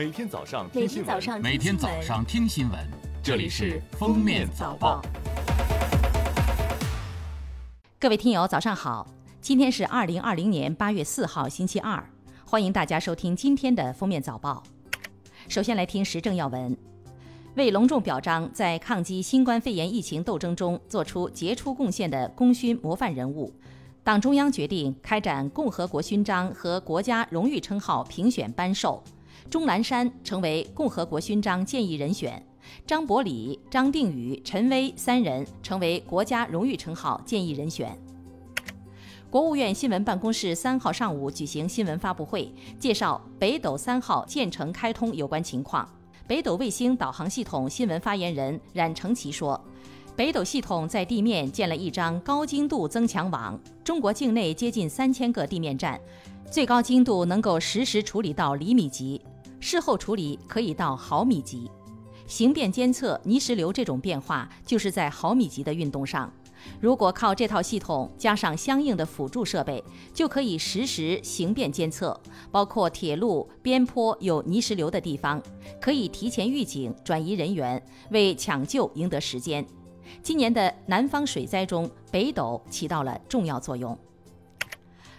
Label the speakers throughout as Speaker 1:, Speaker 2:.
Speaker 1: 每天早上
Speaker 2: 每
Speaker 1: 听新闻，
Speaker 2: 天早上
Speaker 3: 每天早上听新闻，这里是《封面早报》。
Speaker 4: 各位听友，早上好！今天是二零二零年八月四号，星期二，欢迎大家收听今天的《封面早报》。首先来听时政要闻。为隆重表彰在抗击新冠肺炎疫情斗争中做出杰出贡献的功勋模范人物，党中央决定开展共和国勋章和国家荣誉称号评选颁授。钟南山成为共和国勋章建议人选，张伯礼、张定宇、陈薇三人成为国家荣誉称号建议人选。国务院新闻办公室三号上午举行新闻发布会，介绍北斗三号建成开通有关情况。北斗卫星导航系统新闻发言人冉成奇说，北斗系统在地面建了一张高精度增强网，中国境内接近三千个地面站，最高精度能够实时处理到厘米级，事后处理可以到毫米级。形变监测泥石流这种变化，就是在毫米级的运动上。如果靠这套系统加上相应的辅助设备，就可以实时形变监测，包括铁路边坡有泥石流的地方，可以提前预警、转移人员，为抢救赢得时间。今年的南方水灾中，北斗起到了重要作用。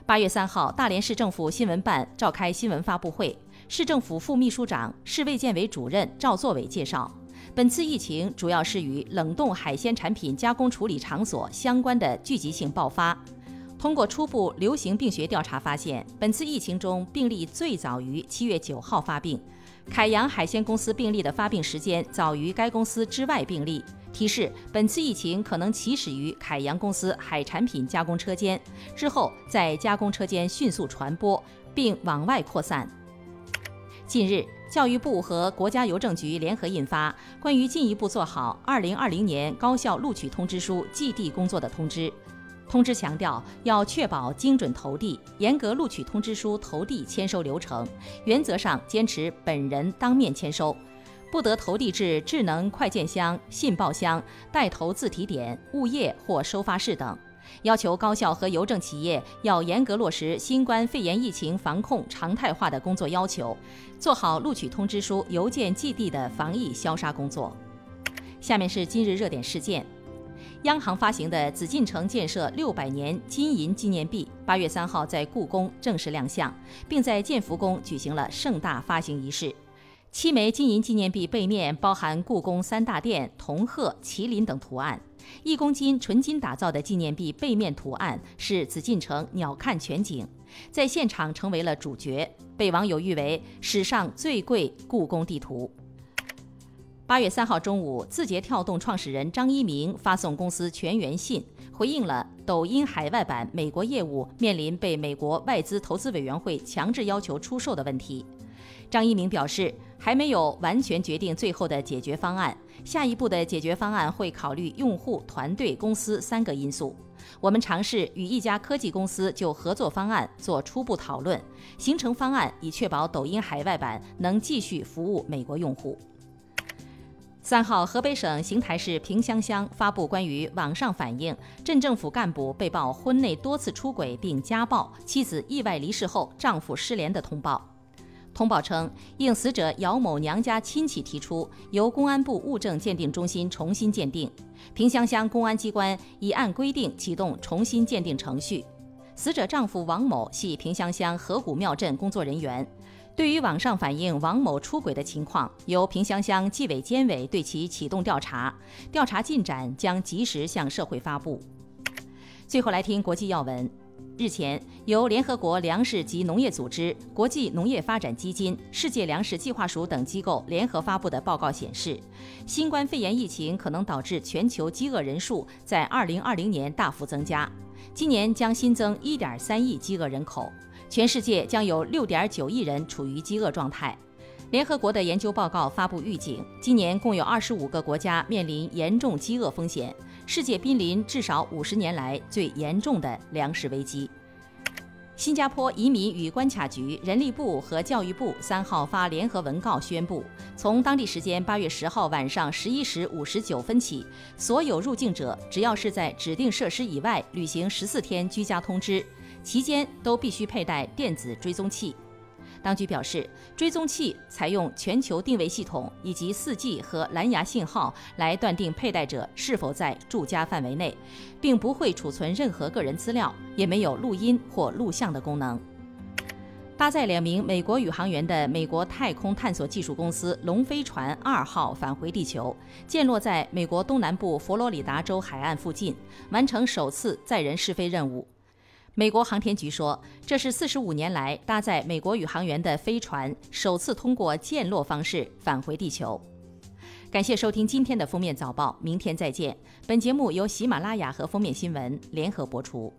Speaker 4: 八月三号，大连市政府新闻办召开新闻发布会，市政府副秘书长、市卫健委主任赵作伟介绍。本次疫情主要是与冷冻海鲜产品加工处理场所相关的聚集性爆发。通过初步流行病学调查发现，本次疫情中病例最早于七月九号发病，凯阳海鲜公司病例的发病时间早于该公司之外病例，提示本次疫情可能起始于凯阳公司海产品加工车间，之后在加工车间迅速传播，并往外扩散。近日。教育部和国家邮政局联合印发《关于进一步做好2020年高校录取通知书寄递工作的通知》。通知强调，要确保精准投递，严格录取通知书投递签收流程，原则上坚持本人当面签收，不得投递至智能快件箱、信报箱、带投自提点、物业或收发室等。要求高校和邮政企业要严格落实新冠肺炎疫情防控常态化的工作要求，做好录取通知书邮件寄递的防疫消杀工作。下面是今日热点事件：央行发行的紫禁城建设六百年金银纪念币，八月三号在故宫正式亮相，并在建福宫举行了盛大发行仪式。七枚金银纪念币背面包含故宫三大殿、铜鹤、麒麟等图案。一公斤纯金打造的纪念币背面图案是紫禁城鸟瞰全景，在现场成为了主角，被网友誉为史上最贵故宫地图。八月三号中午，字节跳动创始人张一鸣发送公司全员信，回应了抖音海外版美国业务面临被美国外资投资委员会强制要求出售的问题。张一鸣表示，还没有完全决定最后的解决方案。下一步的解决方案会考虑用户、团队、公司三个因素。我们尝试与一家科技公司就合作方案做初步讨论，形成方案以确保抖音海外版能继续服务美国用户。三号，河北省邢台市平乡乡发布关于网上反映镇政府干部被曝婚内多次出轨并家暴，妻子意外离世后丈夫失联的通报。通报称，应死者姚某娘家亲戚提出，由公安部物证鉴定中心重新鉴定，平乡乡公安机关已按规定启动重新鉴定程序。死者丈夫王某系平乡乡河谷庙镇工作人员。对于网上反映王某出轨的情况，由平乡乡纪委监委对其启动调查，调查进展将及时向社会发布。最后来听国际要闻。日前，由联合国粮食及农业组织、国际农业发展基金、世界粮食计划署等机构联合发布的报告显示，新冠肺炎疫情可能导致全球饥饿人数在2020年大幅增加，今年将新增1.3亿饥饿人口，全世界将有6.9亿人处于饥饿状态。联合国的研究报告发布预警，今年共有25个国家面临严重饥饿风险。世界濒临至少五十年来最严重的粮食危机。新加坡移民与关卡局、人力部和教育部三号发联合文告宣布，从当地时间八月十号晚上十一时五十九分起，所有入境者只要是在指定设施以外履行十四天居家通知，期间都必须佩戴电子追踪器。当局表示，追踪器采用全球定位系统以及 4G 和蓝牙信号来断定佩戴者是否在住家范围内，并不会储存任何个人资料，也没有录音或录像的功能。搭载两名美国宇航员的美国太空探索技术公司龙飞船二号返回地球，降落在美国东南部佛罗里达州海岸附近，完成首次载人试飞任务。美国航天局说，这是四十五年来搭载美国宇航员的飞船首次通过降落方式返回地球。感谢收听今天的封面早报，明天再见。本节目由喜马拉雅和封面新闻联合播出。